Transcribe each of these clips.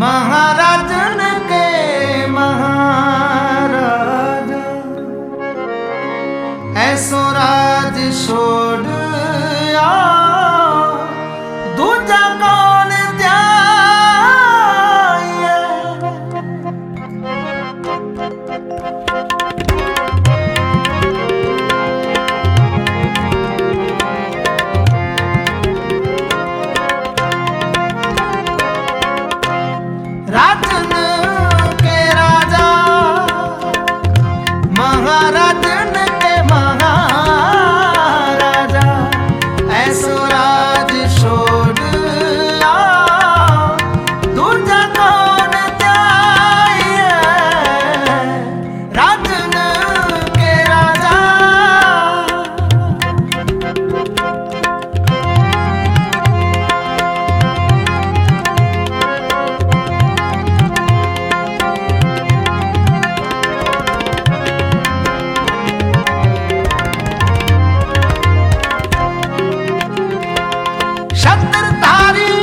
Maharaj. महाराज छत्रधारी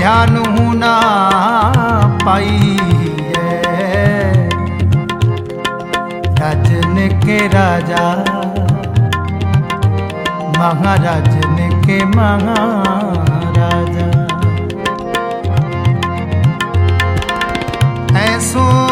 ਧਿਆਨੂ ਨਾ ਪਾਈ ਐ ਰਾਜਨ ਕੇ ਰਾਜਾ ਮਹਾਰਾਜਨ ਕੇ ਮਹਾਰਾਜਾ। ਐਸੋ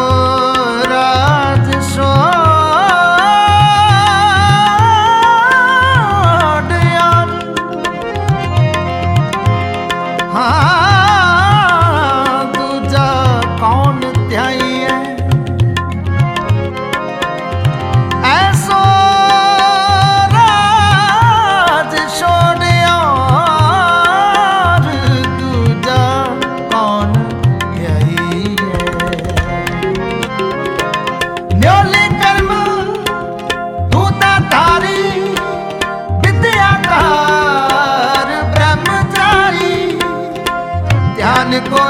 Ik